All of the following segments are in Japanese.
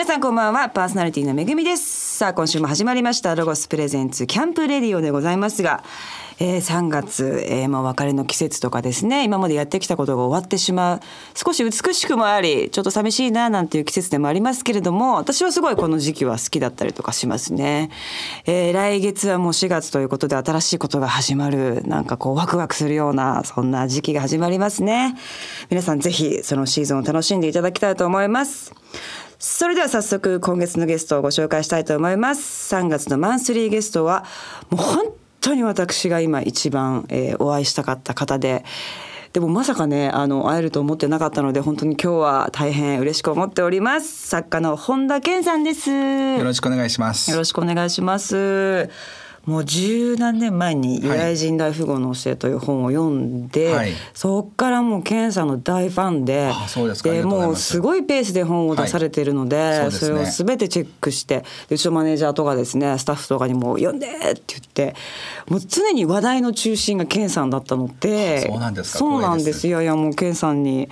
皆さんこんばんは。パーソナリティのめぐみです。さあ今週も始まりました。ロゴスプレゼンツキャンプレディオでございますが、えー、3月、えー、まあ別れの季節とかですね。今までやってきたことが終わってしまう。少し美しくもありちょっと寂しいななんていう季節でもありますけれども私はすごいこの時期は好きだったりとかしますね、えー、来月はもう4月ということで新しいことが始まる。なんかこうワクワクするようなそんな時期が始まりますね。皆さんぜひそのシーズンを楽しんでいただきたいと思います。それでは早速今月のゲストをご紹介したいと思います。3月のマンスリーゲストはもう本当に私が今一番、えー、お会いしたかった方ででもまさかねあの会えると思ってなかったので本当に今日は大変嬉しく思っております。作家の本田健さんです。よろしくお願いします。よろしくお願いしますもう十何年前に「ユダヤ人大富豪の教え」という本を読んで、はい、そっからもう健さんの大ファンででもうすごいペースで本を出されているのではい。そでね、それを全てチェックしてうちのマネージャーとかですねスタッフとかにも「読んで!」って言ってもう常に話題の中心が健さんだったのでそうなんですそうなんです。いやいやもう健さんに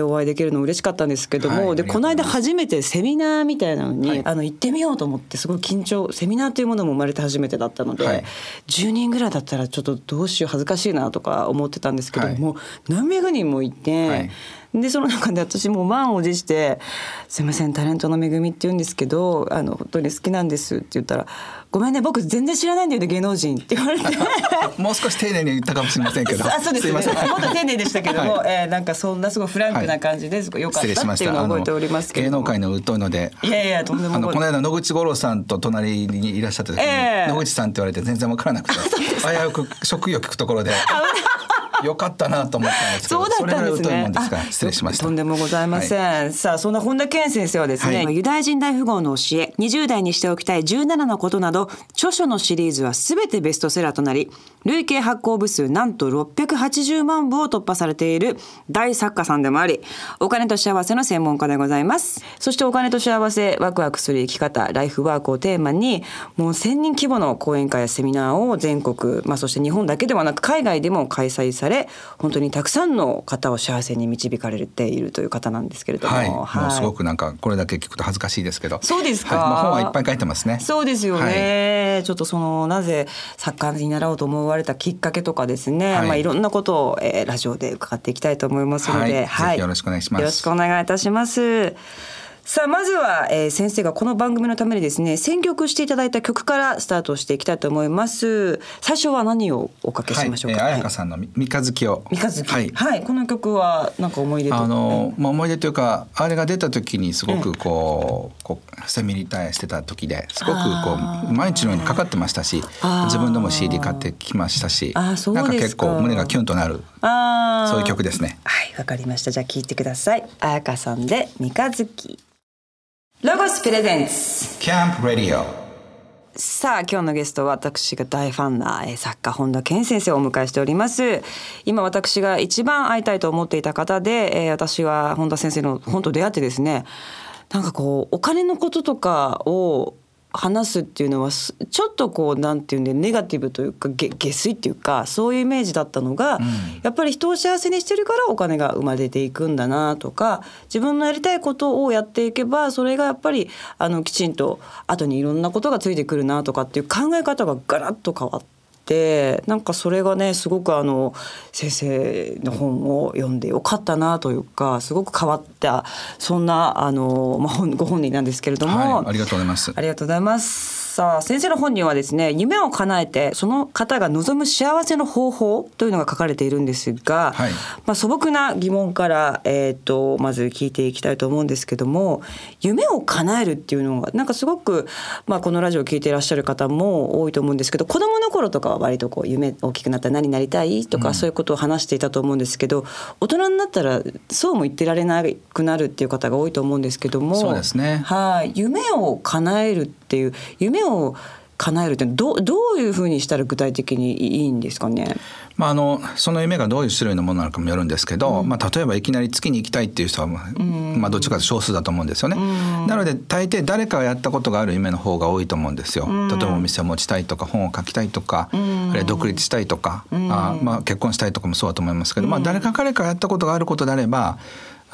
お会いできるの嬉しかったんですけども、はい、でこの間初めてセミナーみたいなのに、あの行ってみようと思ってすごい緊張セミナーというものも生まれて初めてだったので、はい、10人ぐらいだったらちょっとどうしよう恥ずかしいなとか思ってたんですけども、はい、何百人もいて、はい、でその中で私も満を持して「すいませんタレントのめぐみって言うんですけどあの本当に好きなんです」って言ったら「ごめんね僕全然知らないんだよね芸能人」って言われて。もう少し丁寧に言ったかもしれませんけど。あそうですね。もっと丁寧でしたけども、はい、えー、なんかそんなすごいフランクな感じですごいよかったっていうのを覚えておりますけど芸能界の疎いので。いやいやとんでもあのこの間野口五郎さんと隣にいらっしゃった時に、えー、野口さんって言われて全然分からなくて。危うく職業聞くところで。よかったなと思ったんですけど、そうだったんですね。す失礼しました。とんでもございません。はい、さあそんな本田健先生はですね、はい、ユダヤ人大富豪の教え、20代にしておきたい17のことなど著書のシリーズはすべてベストセラーとなり、累計発行部数なんと680万部を突破されている大作家さんでもあり、お金と幸せの専門家でございます。そしてお金と幸せ、ワクワクする生き方、ライフワークをテーマに、もう1000人規模の講演会やセミナーを全国、まあそして日本だけではなく海外でも開催され、本当にたくさんの方を幸せに導かれているという方なんですけれども、はい、はい、もうすごくなんかこれだけ聞くと恥ずかしいですけど、そうですか？はい。まあ、本はいっぱい書いてますね。そうですよね。はい、ちょっとそのなぜ作家になろうと思われたきっかけとかですね、はい、まあいろんなことを、えー、ラジオで伺っていきたいと思いますので、はい、よろしくお願いします。よろしくお願いいたします。さあまずは、えー、先生がこの番組のためにですね選曲していただいた曲からスタートしていきたいと思います。最初は何をおかけしましょうか、はい、えー、彩香さんの三日月を。三日月。はい、はい、この曲はなんか思い出あの、まあ、思い出というかあれが出た時にすごくこう,、こうセミリタイしてた時ですごくこう毎日のようにかかってましたし自分でも CD 買ってきましたしあそうなんか結構胸がキュンとなるそういう曲ですね。はいわかりました。じゃあ聞いてください。彩香さんで三日月ロゴスプレゼンツキャンプラディオさあ今日のゲストは私が大ファンな作家本田健先生をお迎えしております。今私が一番会いたいと思っていた方で、えー、私は本田先生の本と出会ってですねなんかこうお金のこととかを話すっていうのはちょっとこうなんていうんでネガティブというか下水っていうかそういうイメージだったのが、うん、やっぱり人を幸せにしてるからお金が生まれていくんだなとか自分のやりたいことをやっていけばそれがやっぱりあのきちんと後にいろんなことがついてくるなとかっていう考え方がガラッと変わって。てなんかそれがねすごくあの先生の本を読んでよかったなというかすごく変わったそんなあの、まあ、ご本人なんですけれども、はい、ありがとうございます。ありがとうございますさあ先生の本にはですね夢を叶えてその方が望む幸せの方法というのが書かれているんですが、はい、まあ、素朴な疑問から、えーと、まず聞いていきたいと思うんですけども夢を叶えるっていうのがなんかすごく、まあ、このラジオを聞いていらっしゃる方も多いと思うんですけど子どもの頃とかは割とこう夢大きくなったら何になりたいとか、そういうことを話していたと思うんですけど大人になったらそうも言ってられなくなるっていう方が多いと思うんですけどもそうですね。はい。夢を叶えるっていう夢を叶えるってどどういうふうにしたら具体的にいいんですかね？まあ、あのその夢がどういう種類のものなのかもよるんですけど、うん、まあ、例えばいきなり月に行きたいっていう人は、うん、まあ、どっちかと少数だと思うんですよね。うん、なので大抵誰かがやったことがある夢の方が多いと思うんですよ。例えばお店を持ちたいとか本を書きたいとか、あるいは独立したいとか、あまあ、結婚したいとかもそうだと思いますけど、まあ、誰か彼かやったことがあることであれば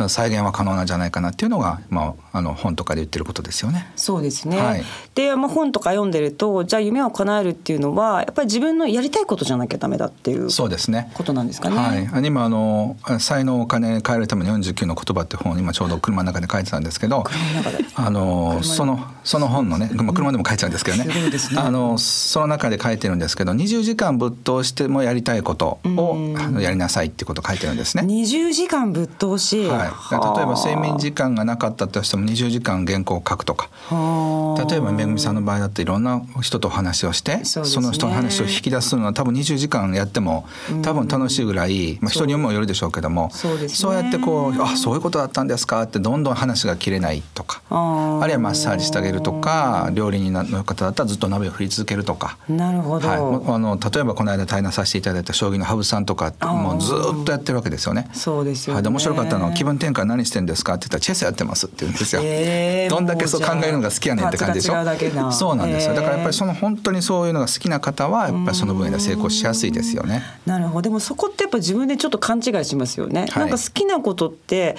再現は可能なんじゃないかなっていうのが、まあ、あの本とかで言ってることですよね。そうですね、はい。で、まあ、本とか読んでるとじゃあ夢を叶えるっていうのはやっぱり自分のやりたいことじゃなきゃダメだっていうそうですね。ことなんですかね。はい、あ今あの「才能をお金に変えるための49の言葉」って本を今ちょうど車の中で書いてたんですけど車の中で。あのそのその本のね、まあ、車でも書いてたんですけどね。ね。あのその中で書いてるんですけど20時間ぶっ通してもやりたいことをあのやりなさいっていうことを書いてるんですね。20時間ぶっ通し、はい、例えば睡眠時間がなかったとしても20時間原稿を書くとか。はあ。例えばめぐみさんの場合だっていろんな人とお話をしてね。の人の話を引き出すのは多分20時間やっても多分楽しいぐらい、まあ、人にもよるでしょうけどもそうやってこう「あそういうことだったんですか」ってどんどん話が切れないとかあるいはマッサージしてあげるとか料理人の方だったらずっと鍋を振り続けるとか。なるほど、はい、あの例えばこの間対談させていただいた将棋の羽生さんとかもうずっとやってるわけですよね。そうですよね。はい、で面白かったのは気分転換何してんですかって言ったらチェスやってますって言うんですよ。えーどんだけそう考えるのが好きやねんって感じでしょ。うそうなんですよ。へーだからやっぱりその本当にそういうのが好きな方はやっぱりその分野で成功しやすいですよね。なるほどでもそこってやっぱ自分でちょっと勘違いしますよね、はいなんか好きなことって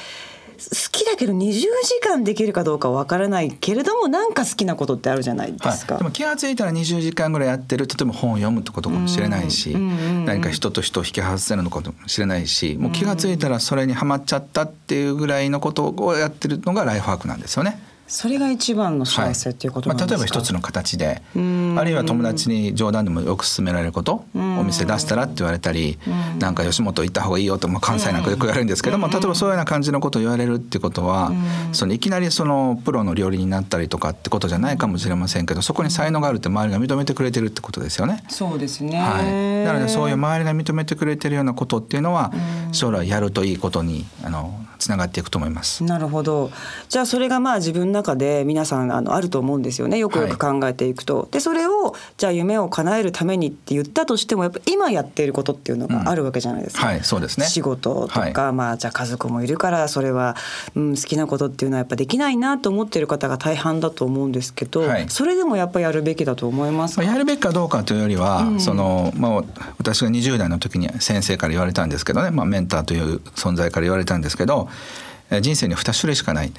きだけど20時間できるかどうかわからないけれどもなんか好きなことってあるじゃないですか、はい、でも気が付いたら20時間ぐらいやってる例えば本を読むってことかもしれないし、何か人と人を引き外せるのかもしれないしもう気が付いたらそれにはまっちゃったっていうぐらいのことをやってるのがライフワークなんですよね。それが一番の幸せっていうことなんですか、まあ、例えば一つの形であるいは友達に冗談でもよく勧められることお店出したらって言われたりなんか吉本行った方がいいよと、まあ、関西なんかよく言われるんですけども例えばそういうような感じのことを言われるってことはそのいきなりそのプロの料理になったりとかってことじゃないかもしれませんけどそこに才能があるって周りが認めてくれてるってことですよね。そうですね、はい、なのでそういう周りが認めてくれてるようなことっていうのは将来やるといいことにあのつながっていくと思います。なるほど。じゃあそれがまあ自分の中で皆さんあのあると思うんですよね。よくよく考えていくと。でそれをじゃあ夢を叶えるためにって言ったとしてもやっぱ今やっていることっていうのがあるわけじゃないですか。はいそうですね。仕事とか、はい。まあじゃあ家族もいるからそれは、うん、好きなことっていうのはやっぱできないなと思っている方が大半だと思うんですけど、はい。それでもやっぱやるべきだと思いますか、まあやるべきかどうかというよりは、そのまあ、私が20代の時に先生から言われたんですけどね、まあ、メンターという存在から言われたんですけどえー人生に2種類しかない、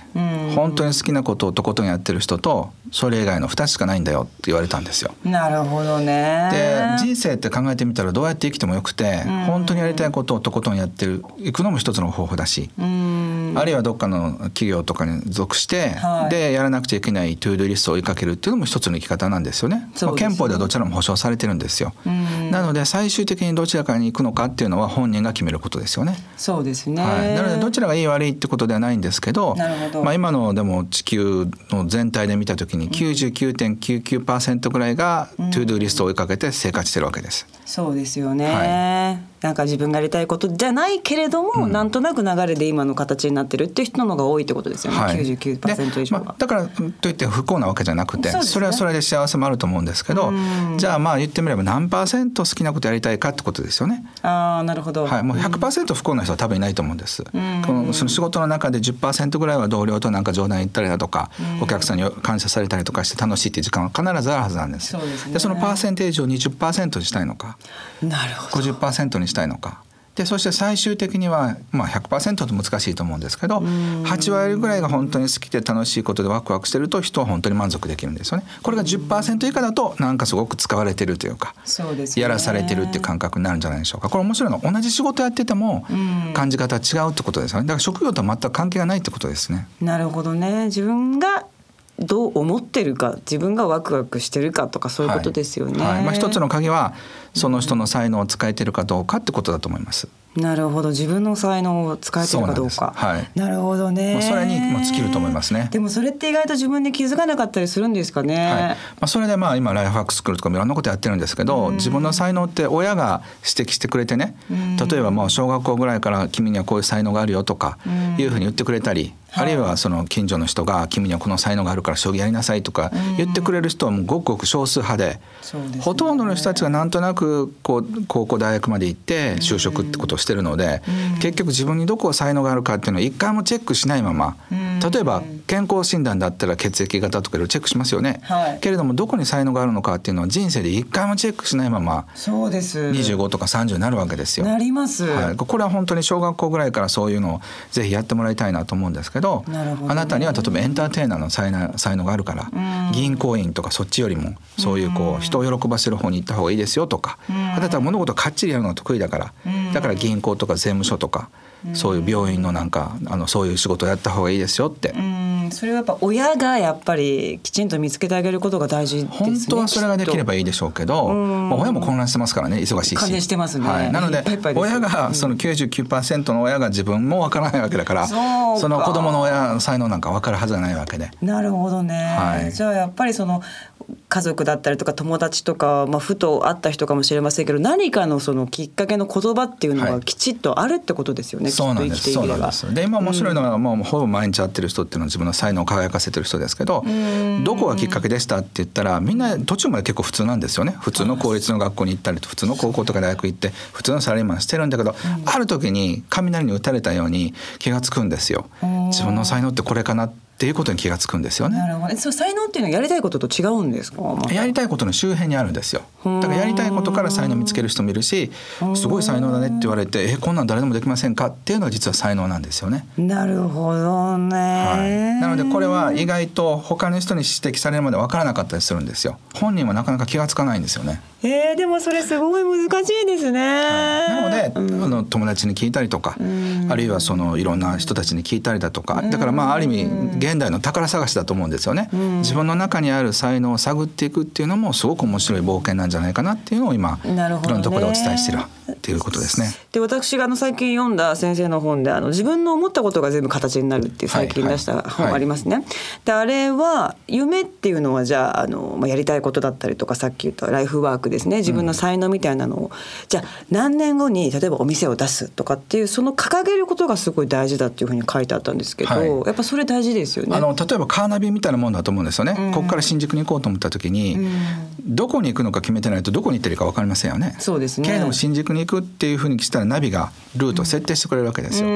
本当に好きなことをとことんやってる人とそれ以外の2つしかないんだよって言われたんですよ。なるほどね。で人生って考えてみたらどうやって生きてもよくて、本当にやりたいことをとことんやってるいくのも一つの方法だし、うんあるいはどっかの企業とかに属して、はいでやらなくちゃいけないトゥードゥリストを追いかけるっていうのも一つの生き方なんですよね。ねまあ憲法ではどちらも保障されてるんですよ。なので最終的にどちらかに行くのかっていうのは本人が決めることですよね。そうですね。はい、なのでどちらがいい悪いってことではないんですけどまあ、今のでも地球の全体で見た時に99.99%ぐらいが to-do リストを追いかけて生活してるわけです。そうですよね、はなんか自分がやりたいことじゃないけれども、なんとなく流れで今の形になってるっていう人の方が多いってことですよね、はい。99%以上は、でまあ、だからといって不幸なわけじゃなくてそ,、ね。れはそれで幸せもあると思うんですけどじゃあまあ言ってみれば何パーセント好きなことやりたいかってことですよね。ああなるほど、はい、もう100%不幸な人は多分いないと思うんです。このその仕事の中で10%ぐらいは同僚となんか冗談言ったりだとか、お客さんに感謝されたりとかして楽しいっていう時間は必ずあるはずなんです。そうですね。そのパーセンテージを20%にしたいのか、なるほど。50%にしたいのか。でそして最終的には、まあ、100%と難しいと思うんですけど8割ぐらいが本当に好きで楽しいことでワクワクしてると人は本当に満足できるんですよね。これが10%以下だとなんかすごく使われてるというかそうですねやらされてるっていう感覚になるんじゃないでしょうかこれ面白いのは同じ仕事やってても感じ方は違うってことですよねだから職業とは全く関係がないってことですね。なるほどね自分がどう思ってるか自分がワクワクしてるかとかそういうことですよね、はい。はい。まあ、一つの鍵はその人の才能を使えてるかどうかってことだと思います。なるほど。自分の才能を使えてるかどうか。なはい。なるほどね。それにもう尽きると思いますね。でもそれって意外と自分で気づかなかったりするんですかね、はい。まあ、それでまあ今ライフハックスクールとかもいろんなことやってるんですけど、自分の才能って親が指摘してくれてね、例えばもう小学校ぐらいから君にはこういう才能があるよとかいうふうに言ってくれたり、あるいはその近所の人が「君にはこの才能があるから将棋やりなさい」とか言ってくれる人はもうごくごく少数派で、ね、ほとんどの人たちがなんとなくこう高校大学まで行って就職ってことをしてるので結局自分にどこ才能があるかっていうのを一回もチェックしないまま例えば健康診断だったら血液型とかいろいろチェックしますよね、はい、けれどもどこに才能があるのかっていうのは人生で一回もチェックしないままそうです。25とか30になるわけですよ。なります、はい、これは本当に小学校ぐらいからそういうのをぜひやってもらいたいなと思うんですけどなるほど、ね、あなたには例えばエンターテイナーの才能才能があるから銀行員とかそっちよりもそういうこう人を喜ばせる方に行った方がいいですよとかあなたは物事をかっちりやるのが得意だからだから銀行とか税務署とかそういう病院のなんかあのそういう仕事をやった方がいいですよって。それはやっぱ親がやっぱりきちんと見つけてあげることが大事、ね、本当はそれができればいいでしょうけど、まあ、親も混乱してますからね忙しいし。してますね。はい、なので親がその99%の親が自分もわからないわけだから、うん、その子供の親の才能なんかわかるはずがないわけで。なるほどね。はい、じゃあやっぱりその家族だったりとか友達とか、まあ、ふと会った人かもしれませんけど何かのそのきっかけの言葉っていうのがきちっとあるってことですよね、はい、そうなんです。そうなんです。で今面白いのは、もうほぼ毎日会ってる人っていうのは自分の才能を輝かせてる人ですけどどこがきっかけでしたって言ったらみんな途中まで結構普通なんですよね。普通の公立の学校に行ったり普通の高校とか大学行って普通のサラリーマンしてるんだけど、ある時に雷に打たれたように気が付くんですよ。自分の才能ってこれかなってっていうことに気が付くんですよね。なるほど。そう才能っていうのはやりたいことと違うんですか？ま、やりたいことの周辺にあるんですよ。だからやりたいことから才能見つける人もいるし、すごい才能だねって言われて、えこんなん誰でもできませんか？っていうのは実は才能なんですよね。なるほどね。はい。なのでこれは意外と他の人に指摘されるまでわからなかったりするんですよ。本人はなかなか気が付かないんですよね。えー、でもそれすごい難しいですね。はい、なので、うん、あの友達に聞いたりとか、あるいはそのいろんな人たちに聞いたりだとか、だからまあある意味現代の宝探しだと思うんですよね。自分の中にある才能を探っていくっていうのもすごく面白い冒険なんじゃないかなっていうのを今、ね、いろんなところでお伝えしてるっていうことですね。で私があの最近読んだ先生の本であの自分の思ったことが全部形になるっていう最近出した本ありますね。はいはい、であれは夢っていうのはじゃああの、まあ、やりたいことだったりとかさっき言ったライフワークですね自分の才能みたいなのを、うん、じゃあ何年後に例えばお店を出すとかっていうその掲げることがすごい大事だっていうふうに書いてあったんですけど、はい、やっぱそれ大事ですよね。あの例えばカーナビみたいなもんだと思うんですよね。うん、ここから新宿に行こうと思った時に、うん、どこに行くのか決めてないとどこに行ってるか分かりませんよね。そうですね。けれども新宿に行くっていうふうにしたらナビがルートを設定してくれるわけですよ。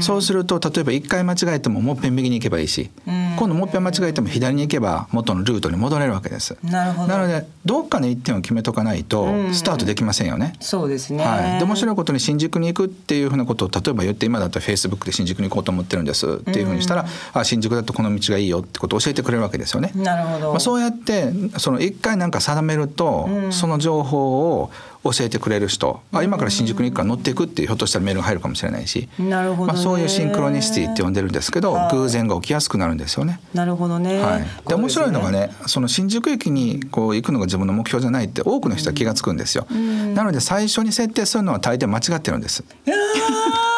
そうすると例えば一回間違えてももっぺん右に行けばいいし、今度もっぺん間違えても左に行けば元のルートに戻れるわけです。なるほど。なのでどっかの一点を決めとかないとスタートできませんよね。そうですね。はい。で面白いことに新宿に行くっていうふうなことを例えば言って今だったらフェイスブックで新宿に行こうと思ってるんですっていうふうにしたら、あ新宿だとこの道がいいよってことを教えてくれるわけですよね。なるほど。まあそうやってその一回なんか定めると、その情報を教えてくれる人、あ今から新宿に行くから乗っていくっていうひょっとしたらメールが入るかもしれないしなるほど、まあ、そういうシンクロニシティって呼んでるんですけど偶然が起きやすくなるんですよね。なるほどね、はい、で面白いのがねその新宿駅にこう行くのが自分の目標じゃないって多くの人は気が付くんですよ。なので最初に設定するのは大抵間違ってるんです。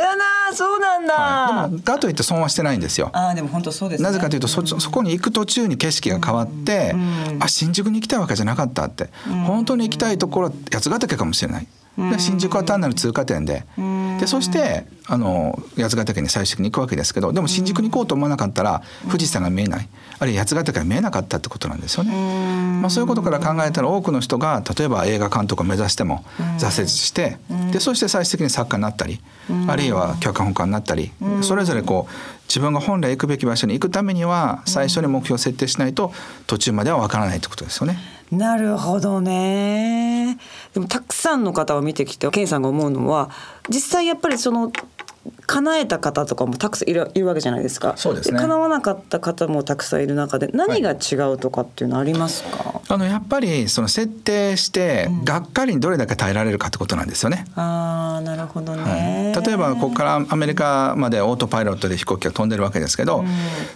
やなそうなんだ、はい、でもだといって損はしてないんですよ。あでも本当そうです、ね、なぜかというとそそこに行く途中に景色が変わって、うん、あ新宿に行きたいわけじゃなかったって、うん、本当に行きたいところは八ヶ岳かもしれない、うん、新宿は単なる通過点で、でそしてあの八ヶ岳に最終的に行くわけですけどでも新宿に行こうと思わなかったら富士山が見えないあるいは八ヶ岳が見えなかったってことなんですよね。まあ、そういうことから考えたら多くの人が例えば映画監督を目指しても挫折してでそして最終的に作家になったりあるいは脚本家になったりそれぞれこう自分が本来行くべき場所に行くためには最初に目標を設定しないと途中までは分からないってことですよね。なるほどね。でもたくさんの方を見てきて、ケンさんが思うのは実際やっぱりその叶えた方とかもたくさんいるいるわけじゃないですか。そうですね。叶わなかった方もたくさんいる中で何が違うとかっていうのありますか？はい、あのやっぱりその設定してがっかりにどれだけ耐えられるかってことなんですよね。うん、ああなるほどね、はい、例えばここからアメリカまでオートパイロットで飛行機が飛んでるわけですけど、うん、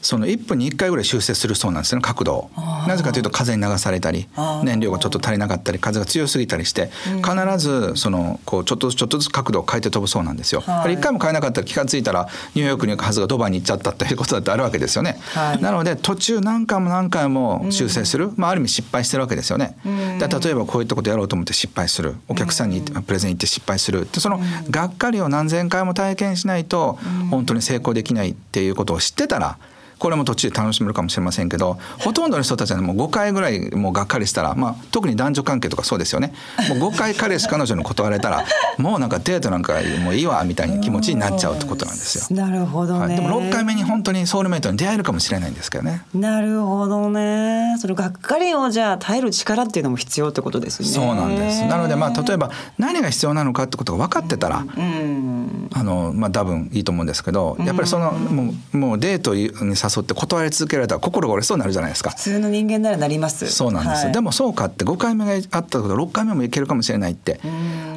その1分に1回ぐらい修正するそうなんですよね角度を。なぜかというと風に流されたり燃料がちょっと足りなかったり風が強すぎたりして必ずそのこうちょっとずつちょっとずつ角度を変えて飛ぶそうなんですよ。はい、1回も変えなかったら気が付いたらニューヨークに行くはずがドバイに行っちゃったっていうことだってあるわけですよね。はい、なので途中何回も何回も修正する、うん、まあ、ある意味失敗してるわけですよね。うん、で例えばこういったことやろうと思って失敗する。お客さんにプレゼン行って失敗する。でそのがっかりを何千回も体験しないと本当に成功できないっていうことを知ってたらこれも途中で楽しめるかもしれませんけどほとんどの人たちはもう5回ぐらいもうがっかりしたら、まあ、特に男女関係とかそうですよね。もう5回彼氏彼女に断られたら もうなんかデートなんかもういいわみたいな気持ちになっちゃうってことなんですよ。なるほど、ね。はい、でも6回目に本当にソウルメイトに出会えるかもしれないんですけどね。なるほどね。そのがっかりをじゃあ耐える力っていうのも必要ってことですね。そうなんです。なのでまあ例えば何が必要なのかってことが分かってたら、うん、あのまあ多分いいと思うんですけどやっぱりその、もうもうデートに誘って断り続けけられたら心が折れそうになるじゃないですか。普通の人間ならなります。そうなんです、はい、でもそうかって5回目があったこと6回目もいけるかもしれないって。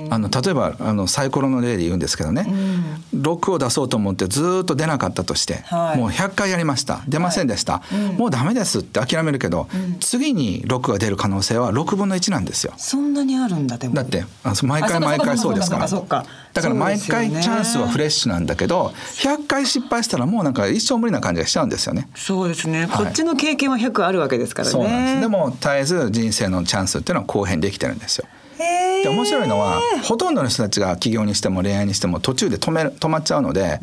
あの例えばあのサイコロの例で言うんですけどね。6を出そうと思ってずっと出なかったとして、はい、もう100回やりました。出ませんでした、はい。うん、もうダメですって諦めるけど、うん、次に6が出る可能性は6分の1なんですよ。そんなにあるんだでも。だって毎回毎回そうですから。だから毎回チャンスはフレッシュなんだけど、100回失敗したらもうなんか一生無理な感じがしちゃうんですよね。そうですね、はい、こっちの経験は100あるわけですからね。そうなんです。でも絶えず人生のチャンスっていうのは後編できてるんですよ。で面白いのはほとんどの人たちが起業にしても恋愛にしても途中で止め止まっちゃうので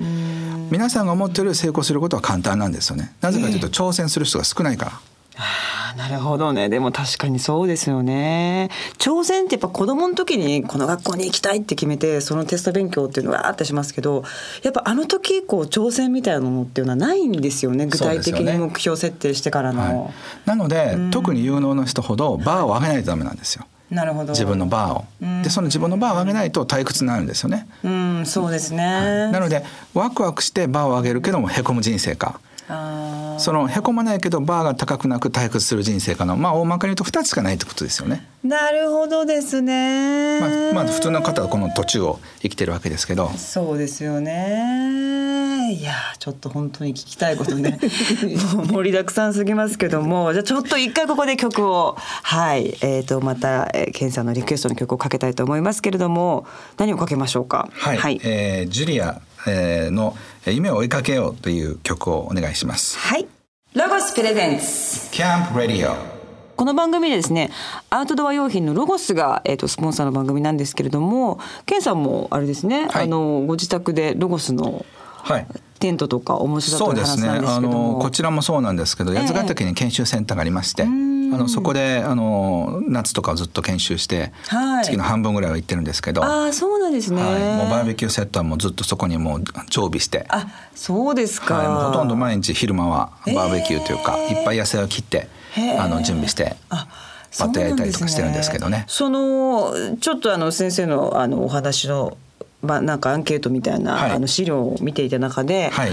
皆さんが思ってる成功することは簡単なんですよね。なぜかというと挑戦する人が少ないから。あなるほどね。でも確かにそうですよね。挑戦ってやっぱ子供の時にこの学校に行きたいって決めてそのテスト勉強っていうのはあってしますけどやっぱあの時以降挑戦みたいなのっていうのはないんですよね。具体的に目標設定してからの、はい、なので、うん、特に有能な人ほどバーを上げないとダメなんですよ。なるほど。自分のバーを、うん、でその自分のバーを上げないと退屈になるんですよね。うんそうですね、はい、なのでワクワクしてバーを上げるけどもへこむ人生かそのへこまないけどバーが高くなく退屈する人生かのまあ大まかに言うと2つしかないってことですよね。なるほどですね。まあ、まあ、普通の方はこの途中を生きてるわけですけど。そうですよね。いやちょっと本当に聞きたいことね もう盛りだくさんすぎますけどもじゃあちょっと一回ここで曲をはいえーと、とまた、えー、ケンさんのリクエストの曲をかけたいと思いますけれども何をかけましょうか？はい、はい、えー、ジュリアの夢を追いかけようという曲をお願いします。はい。ロゴスプレゼンツ。キャンプラディオ。この番組でですねアウトドア用品のロゴスが、えーと、スポンサーの番組なんですけれどもケンさんもあれですね、はい、あのご自宅でロゴスの、はい、テントとかお持ちだという話なんですけども、そうですねあのこちらもそうなんですけど、八ヶ岳に研修センターがありまして、えーあのそこであの夏とかずっと研修して、はい、月の半分ぐらいは行ってるんですけど。あそうなんですね、はい、もうバーベキューセットはもうずっとそこにもう常備して。あそうですか、はい、もうほとんど毎日昼間はバーベキューというか、いっぱい野菜を切ってあの準備してあバット焼いたりとかしてるんですけどね。そのちょっとあの先生のあのお話のまあなんかアンケートみたいな、はい、あの資料を見ていた中で、はい、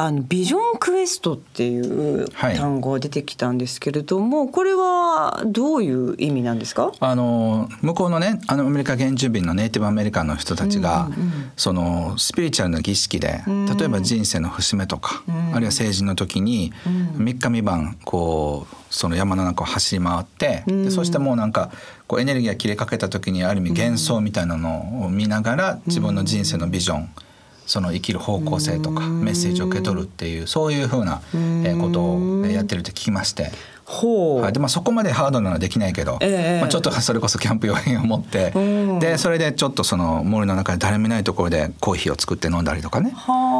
あのビジョンクエストっていう単語が出てきたんですけれども、はい、これはどういう意味なんですか？あの向こうのねあのアメリカ原住民のネイティブアメリカンの人たちが、うんうん、そのスピリチュアルな儀式で、うん、例えば人生の節目とか、うん、あるいは成人の時に3日3晩こうその山の中を走り回って、でそしてもうなんかこうエネルギーが切れかけた時にある意味幻想みたいなのを見ながら自分の人生のビジョン、その生きる方向性とかメッセージを受け取るっていうそういうふうなことをやってるって聞きまして。はい、でまあそこまでハードなのはできないけど、えー、まあ、ちょっとそれこそキャンプ用品を持って、でそれでちょっとその森の中で誰もいないところでコーヒーを作って飲んだりとかね。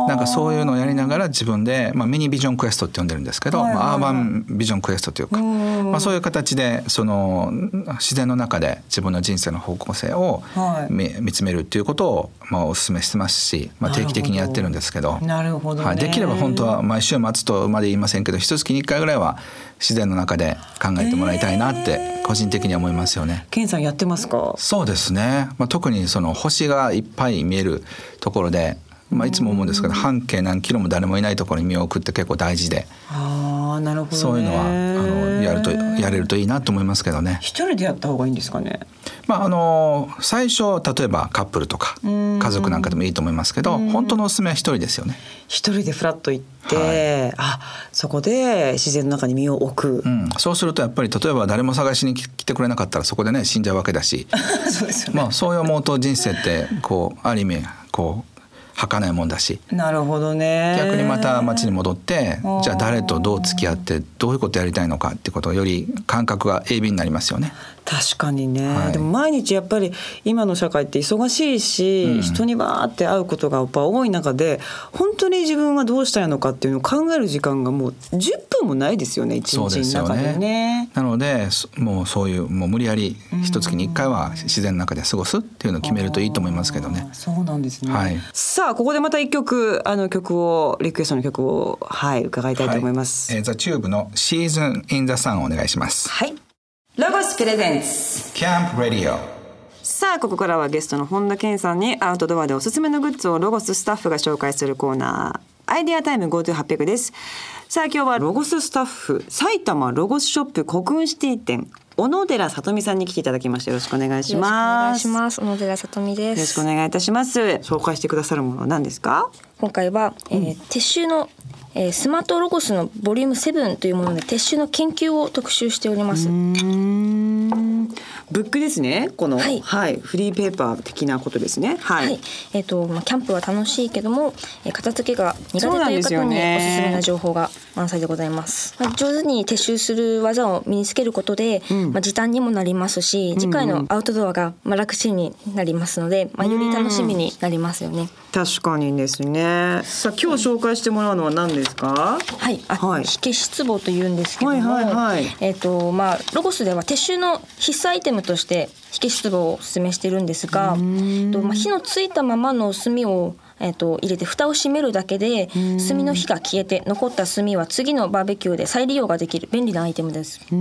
なんかそういうのをやりながら自分で、まあ、ミニビジョンクエストって呼んでるんですけど、はいはいはい、まあ、アーバンビジョンクエストというか、まあ、そういう形でその自然の中で自分の人生の方向性を見,、見つめるっていうことを、まあ、お勧めしてますし、まあ、定期的にやってるんですけど。なるほど、はい、できれば本当は毎週末とまで言いませんけど一月に1回ぐらいは自然の中で考えてもらいたいなって個人的には思いますよね。ケンさんやってますか？そうですね。まあ特にその星がいっぱい見えるところで、まあいつも思うんですけど半径何キロも誰もいないところに身を置くって結構大事で。ああなるほど、ね、そういうのはあのやるとやれるといいなと思いますけどね。一人でやった方がいいんですかね？まああの最初例えばカップルとか家族なんかでもいいと思いますけど、本当のおすすめは一人ですよね。一人でフラッと行って、はい、あそこで自然の中に身を置く、うん、そうするとやっぱり例えば誰も探しに来てくれなかったらそこでね死んじゃうわけだし。そうですよ、ね、まあそういう思うと人生ってこうある意味こう儚いもんだし。なるほどね。逆にまた町に戻ってじゃあ誰とどう付き合ってどういうことやりたいのかってことをより感覚が鋭敏になりますよね確かにね、はい。でも毎日やっぱり今の社会って忙しいし、うん。人にわーって会うことがやっぱ多い中で本当に自分はどうしたいのかっていうのを考える時間がもう10分もないですよね一日の中でね。ね。なのでそもうそういうもう無理やり一月に1回は自然の中で過ごすっていうのを決めるといいと思いますけどね。そうなんですね、はい。さあここでまた一曲あの曲をリクエストの曲をはい伺いたいと思います。はい。えー、ザチューブのシーズンインザサンをお願いします。はい、ロゴスプレゼンツキャンプラディオ。さあここからはゲストの本田健さんにアウトドアでおすすめのグッズをロゴススタッフが紹介するコーナー。アイデアタイム GoTo800 です。さあ今日はロゴススタッフ埼玉ロゴスショップコクーンシティ店小野寺さとみさんに来ていただきましてよろしくお願いしよろしくお願ますいします。小野寺さとみです。よろしくお願いいたします。紹介してくださるものは何ですか？今回は、えー撤収の、えースマートロゴスのボリューム7というもので撤収の研究を特集しております。うーんブックですね。この、ははい。いフリーペーパー的なことですね。ははい。い、えっ、とまあキャンプは楽しいけども、えー片付けが苦手という方におすすめな情報が満載でございます。まあ、上手に撤収する技を身につけることで、まあ時短にもなりますし、次回のアウトドアがまあ楽ちんになりますので、まあより楽しみになりますよね。確かにですね。さあ今日紹介してもらうのは何ですか？はい、あ、はい。火消し壺というんですけども、はいはいはい。えっ、とまあロゴスでは撤収の必須アイテムとして火消し壺をお勧めしているんですが、とまあ火のついたままの炭をえっと入れて蓋を閉めるだけで炭の火が消えて残った炭は次のバーベキューで再利用ができる便利なアイテムです。うー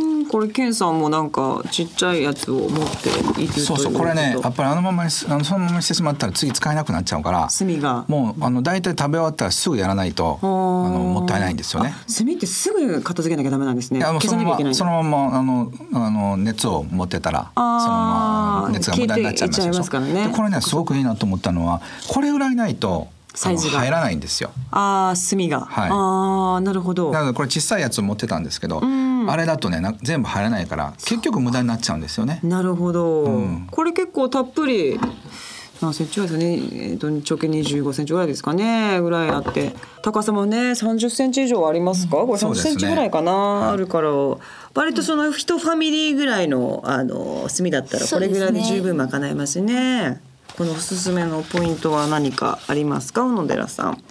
んこれケンさんもなんかちっちゃいやつを持っているそうそうこれねやっぱりあのままにすあのそのままにしてしまったら次使えなくなっちゃうから炭が。もうあの大体食べ終わったらすぐやらないとあのもったいないんですよね。炭ってすぐ片付けなきゃダメなんですね。そのままそのままあのあの熱を持ってたらそのまま熱が無駄になっちゃいますからね。でこれねすごくいいなと思ったのはこれぐらいないとサイズが。あの入らないんですよ。あー炭が、はい。ああなるほど。だからこれ小さいやつを持ってたんですけど、あれだとねな全部入らないから結局無駄になっちゃうんですよね。なるほど、ん。これ結構たっぷり何センチぐらいですかね、えーと直径25センチぐらいですかねぐらいあって。高さもね30センチ以上ありますか、これ30そうですね。センチぐらいかな、はい。あるから。割とその一ファミリーぐらいのあの炭だったらこれぐらいで十分賄えますね。このおすすめのポイントは何かありますか？小野寺さん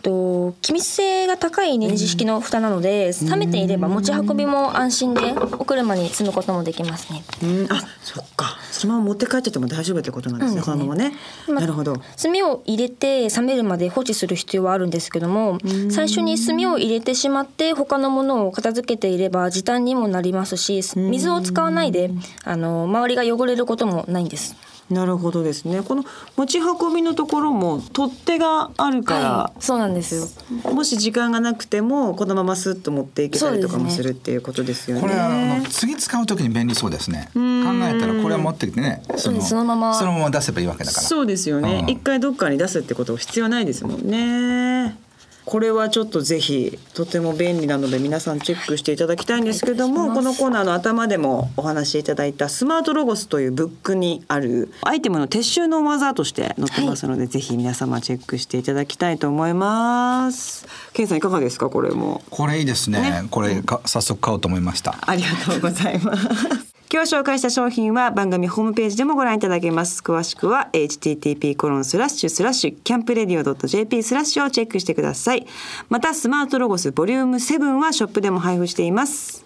と気密性が高いネジ式の蓋なので、冷めていれば持ち運びも安心でお車に積むこともできますね。うん。あそっか。そのまま持って帰ってても大丈夫ってことなんですね、このままね、まあなるほど。炭を入れて冷めるまで放置する必要はあるんですけども最初に炭を入れてしまって他のものを片付けていれば時短にもなりますし水を使わないであの周りが汚れることもないんです。なるほどですね。この持ち運びのところも取っ手があるから、はい、そうなんですよ。もし時間がなくてもこのままスッと持っていけたりとかもすねするっていうことですよね。これあの次使う時に便利そうですね。考えたらこれを持ってきてね、そうですそのままそのまま出せばいいわけだから。そうですよね。うん一回どっかに出すってこと必要ないですもんね。これはちょっとぜひとても便利なので皆さんチェックしていただきたいんですけどもこのコーナーの頭でもお話しいただいたスマートロゴスというブックにあるアイテムの撤収の技として載ってますので、ぜひ皆様チェックしていただきたいと思います。ケンさんいかがですか？これも。これいいですね。これか早速買おうと思いました。ありがとうございます。今日紹介した商品は番組ホームページでもご覧いただけます。詳しくは http コロンスラッシュスラッシュキャンプレディオ .jp スラッシュをチェックしてください。またスマートロゴスボリューム7はショップでも配布しています。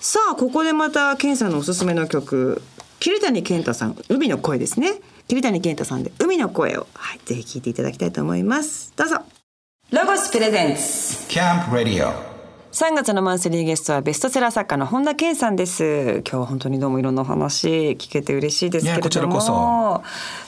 さあここでまたケンさんのおすすめの曲桐谷健太さん海の声ですね。桐谷健太さんで海の声を、はい、ぜひ聞いていただきたいと思います。どうぞ。ロゴスプレゼンツ。キャンプラディオ。3月のマンスリーゲストはベストセラー作家の本田健さんです。今日は本当にどうもいろんなお話聞けて嬉しいですけれども。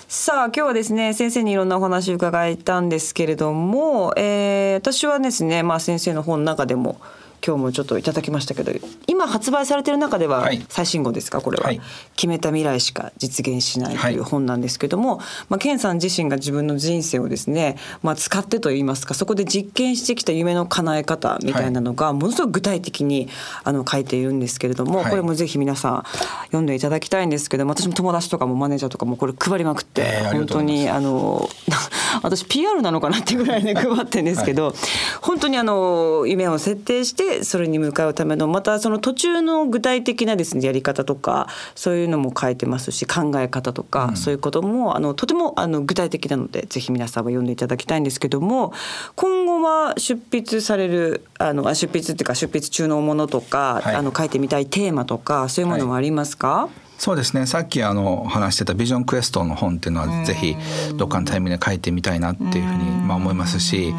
さあ今日はですね先生にいろんなお話伺いたんですけれども、えー私はですねまあ先生の本の中でも今日もちょっといただきましたけど今発売されてる中でははい。最新号ですか？これは、はい。決めた未来しか実現しないというはい。本なんですけども、まあ、ケンさん自身が自分の人生をですね、まあ、使ってといいますかそこで実験してきた夢の叶え方みたいなのがものすごく具体的にあの書いているんですけれども、はい。これもぜひ皆さん読んでいただきたいんですけども私も友達とかもマネージャーとかもこれ配りまくって、えー本当にあの 私 PR なのかなってぐらいね配ってるんですけど、本当にあの夢を設定してそれに向かうためのまたその途中の具体的なですねやり方とかそういうのも書いてますし考え方とか、そういうこともあのとてもあの具体的なのでぜひ皆さんは読んでいただきたいんですけども今後は出筆されるあのあ出筆っていうか出筆中のものとか、はい。あの書いてみたいテーマとかそういうものはありますか、そうですね。さっきあの話してたビジョンクエストの本っていうのはぜひどっかのタイミングで書いてみたいなっていうふうにまあ思いますし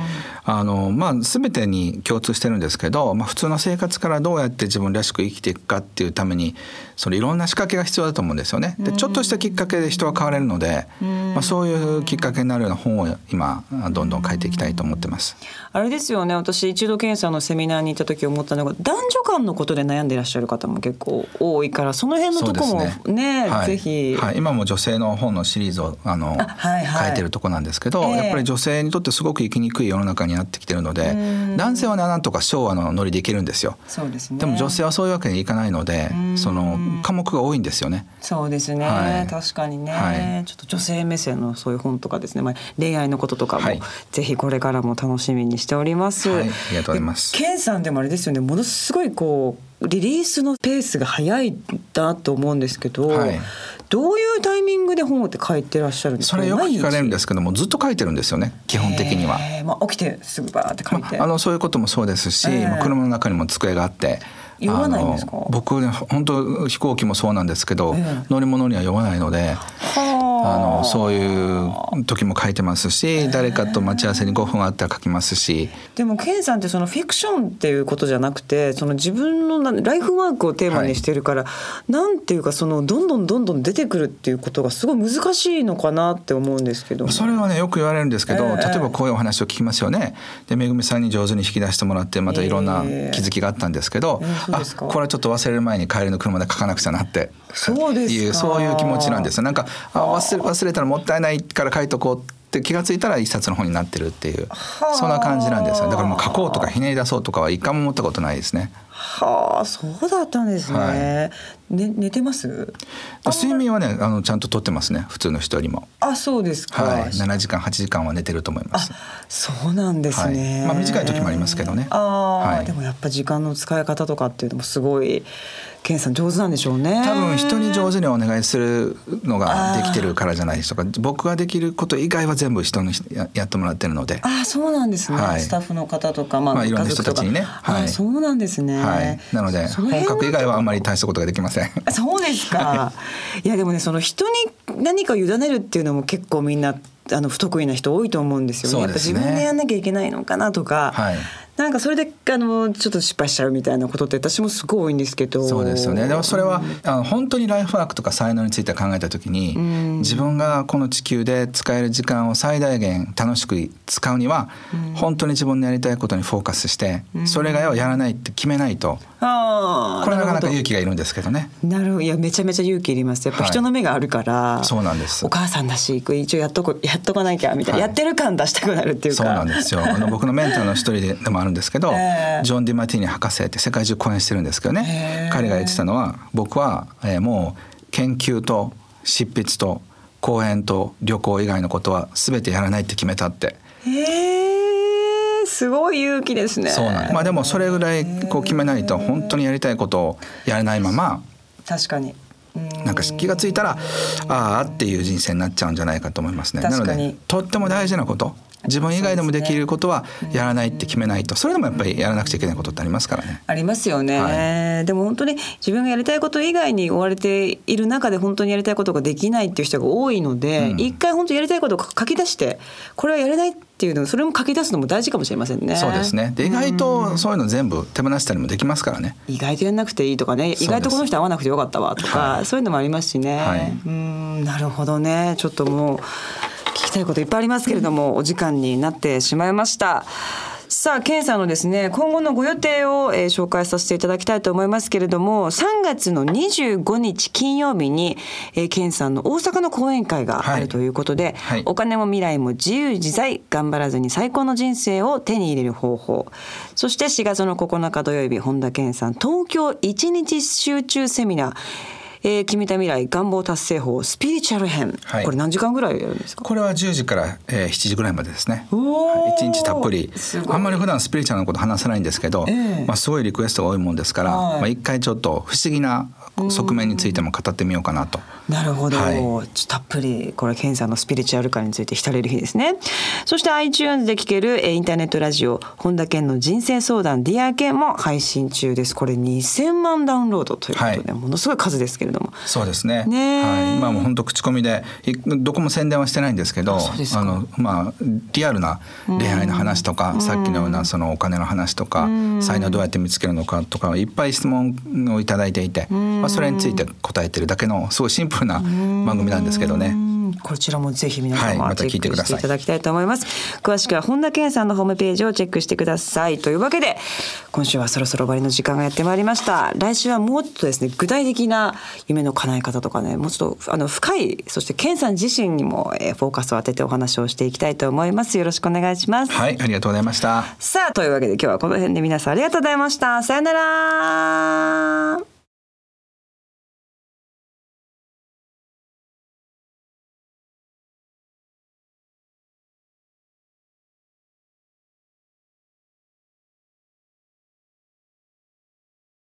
あのまあ全てに共通してるんですけど、まあ、普通の生活からどうやって自分らしく生きていくかっていうためにそのいろんな仕掛けが必要だと思うんですよね。でちょっとしたきっかけで人は変われるので、まあ、そういうきっかけになるような本を今どんどん書いていきたいと思ってます。あれですよね。私一度検査のセミナーに行った時思ったのが男女間のことで悩んでいらっしゃる方も結構多いからその辺のとこもそうね。はい。ぜひ、はい、今も女性の本のシリーズをあのあはいはい。書いてるとこなんですけど、ええ。やっぱり女性にとってすごく生きにくい世の中になってきてるので男性はねなんとか昭和のノリでいけるんですよ。そうですね。でも女性はそういうわけにいかないのでその科目が多いんですよね。そうですね、はい。確かにね、はい。ちょっと女性目線のそういう本とかですね、まあ、恋愛のこととかも、はい。ぜひこれからも楽しみにしております。はい。ありがとうございます。でケンさんでもあれですよね。ものすごいこうリリースのペースが早いなと思うんですけど、はいどういうタイミングで本をって書いてらっしゃるんですか？それよく聞かれるんでですけどもずっと書いてるんですよね基本的には。まあ、起きてすぐバーって書いて、あのそういうこともそうですし、ええまあ車の中にも机があって。酔わないんですか？僕ね本当飛行機もそうなんですけど、ええ。乗り物には酔わないので、あのそういう時も書いてますし誰かと待ち合わせに5分あったら書きますし。でもケンさんってそのフィクションっていうことじゃなくてその自分のなライフワークをテーマにしてるから、なんていうかそのどんどんどんどん出てくるっていうことがすごい難しいのかなって思うんですけど。それはねよく言われるんですけど、ええ。例えばこういうお話を聞きますよね。でめぐみさんに上手に引き出してもらってまたいろんな気づきがあったんですけど、ええ。そうあこれはちょっと忘れる前に帰りの車で書かなくちゃなってそうでいうそういう気持ちなんです。よなんかあ忘れ忘れたらもったいないから書いとこうって気がついたら一冊の本になってるっていうそんな感じなんですよ。だからもう書こうとかひねり出そうとかは一回も思ったことないですね。はあそうだったんですね、はね寝てます？睡眠はねあのちゃんととってますね。普通の人よりも。あそうですか、はい。7時間8時間は寝てると思います。そうなんですね、はい。まあ短い時もありますけどね。ああ、はい。でもやっぱ時間の使い方とかっていうのもすごいケンさん上手なんでしょうね。多分人に上手にお願いするのができてるからじゃないでしょうか。僕ができること以外は全部人にややってもらってるので。あそうなんですね、はい。スタッフの方とか、まあまあいろんな人たちにね。はい。あそうなんですね、はい、なので本格以外はあんまり大したことができません。そうですか。いやでもねその人に何かを委ねるっていうのも結構みんなあの不得意な人多いと思うんですよね。ね。やっぱ自分でやんなきゃいけないのかなとか。はいなんかそれであのちょっと失敗しちゃうみたいなことって私もすごい多いんですけど。そうですよね。でもそれはあの本当にライフワークとか才能について考えた時に、自分がこの地球で使える時間を最大限楽しく使うには、本当に自分のやりたいことにフォーカスして、それ以外はやらないって決めないと、ああこれなかなかる勇気がいるんですけどね。なるほどいやめちゃめちゃ勇気いります。やっぱ人の目があるから。そうなんですお母さんだし一応やっとこやっとかなきゃみたいな、はいやってる感出したくなるっていうか。そうなんですよ。あの僕のメンターの一人ででもあるんですけど、ええジョン・ディマティーニ博士って世界中講演してるんですけどねへえ。彼が言ってたのは僕は、えーもう研究と執筆と講演と旅行以外のことは全てやらないって決めたって。へえすごい勇気ですね。そうなんまあでもそれぐらいこう決めないと本当にやりたいことをやらないまま確かに。なんか気がついたらああっていう人生になっちゃうんじゃないかと思いますね。なのでとっても大事なこと自分以外でもできることはやらないって決めないと。それでもやっぱりやらなくちゃいけないことってありますからね。ありますよね、はでも本当に自分がやりたいこと以外に追われている中で本当にやりたいことができないっていう人が多いので、うん。一回本当やりたいことを書き出してこれはやれないっていうのそれも書き出すのも大事かもしれませんね。そうですね。で意外とそういうの全部手放したりもできますからね。意外とやんなくていいとかね。す。意外とこの人会わなくてよかったわとか、はい。そういうのもありますしね、はい。うん。なるほどね。ちょっともう聞きたいこといっぱいありますけれども、お時間になってしまいました。さあ、ケンさんのですね、今後のご予定を、えー紹介させていただきたいと思いますけれども、3月の25日金曜日に、えーケンさんの大阪の講演会があるということで、はいお金も未来も自由自在、頑張らずに最高の人生を手に入れる方法。そして4月の9日土曜日、本田健さん、東京一日集中セミナー。えー、決めた未来願望達成法スピリチュアル編、はい。これ何時間ぐらいやるんですか？これは10時から、えー、7時ぐらいまでですね。一日たっぷり。あんまり普段スピリチュアルなこと話さないんですけど、ええ。まあ、すごいリクエストが多いもんですから、はい。まあ、一回ちょっと不思議な側面についても語ってみようかなと。なるほど、はい。たっぷりこれケンさんのスピリチュアル感について浸れる日ですね。そして iTunes で聴けるえーインターネットラジオ本田健の人生相談 Dear Ken も配信中です。これ2000万ダウンロードということで、はものすごい数ですけれども。そうですね。ねえ。はい、今もう本当口コミでいどこも宣伝はしてないんですけど、あのまあリアルな恋愛の話とか、さっきのようなそのお金の話とか、才能どうやって見つけるのかとかいっぱい質問をいただいていて、まあそれについて答えてるだけのすごいシンプルな番組なんですけどね。うんこちらもぜひ皆はいまた様チェックしていただきたいと思います、詳しくは本田健さんのホームページをチェックしてくださいというわけで今週はそろそろ終わりの時間がやってまいりました。来週はもっとですね具体的な夢の叶え方とかねもうちょっとあの深いそして健さん自身にも、えーフォーカスを当ててお話をしていきたいと思います。よろしくお願いします、はい、ありがとうございました。さあというわけで今日はこの辺で皆さんありがとうございました。さよなら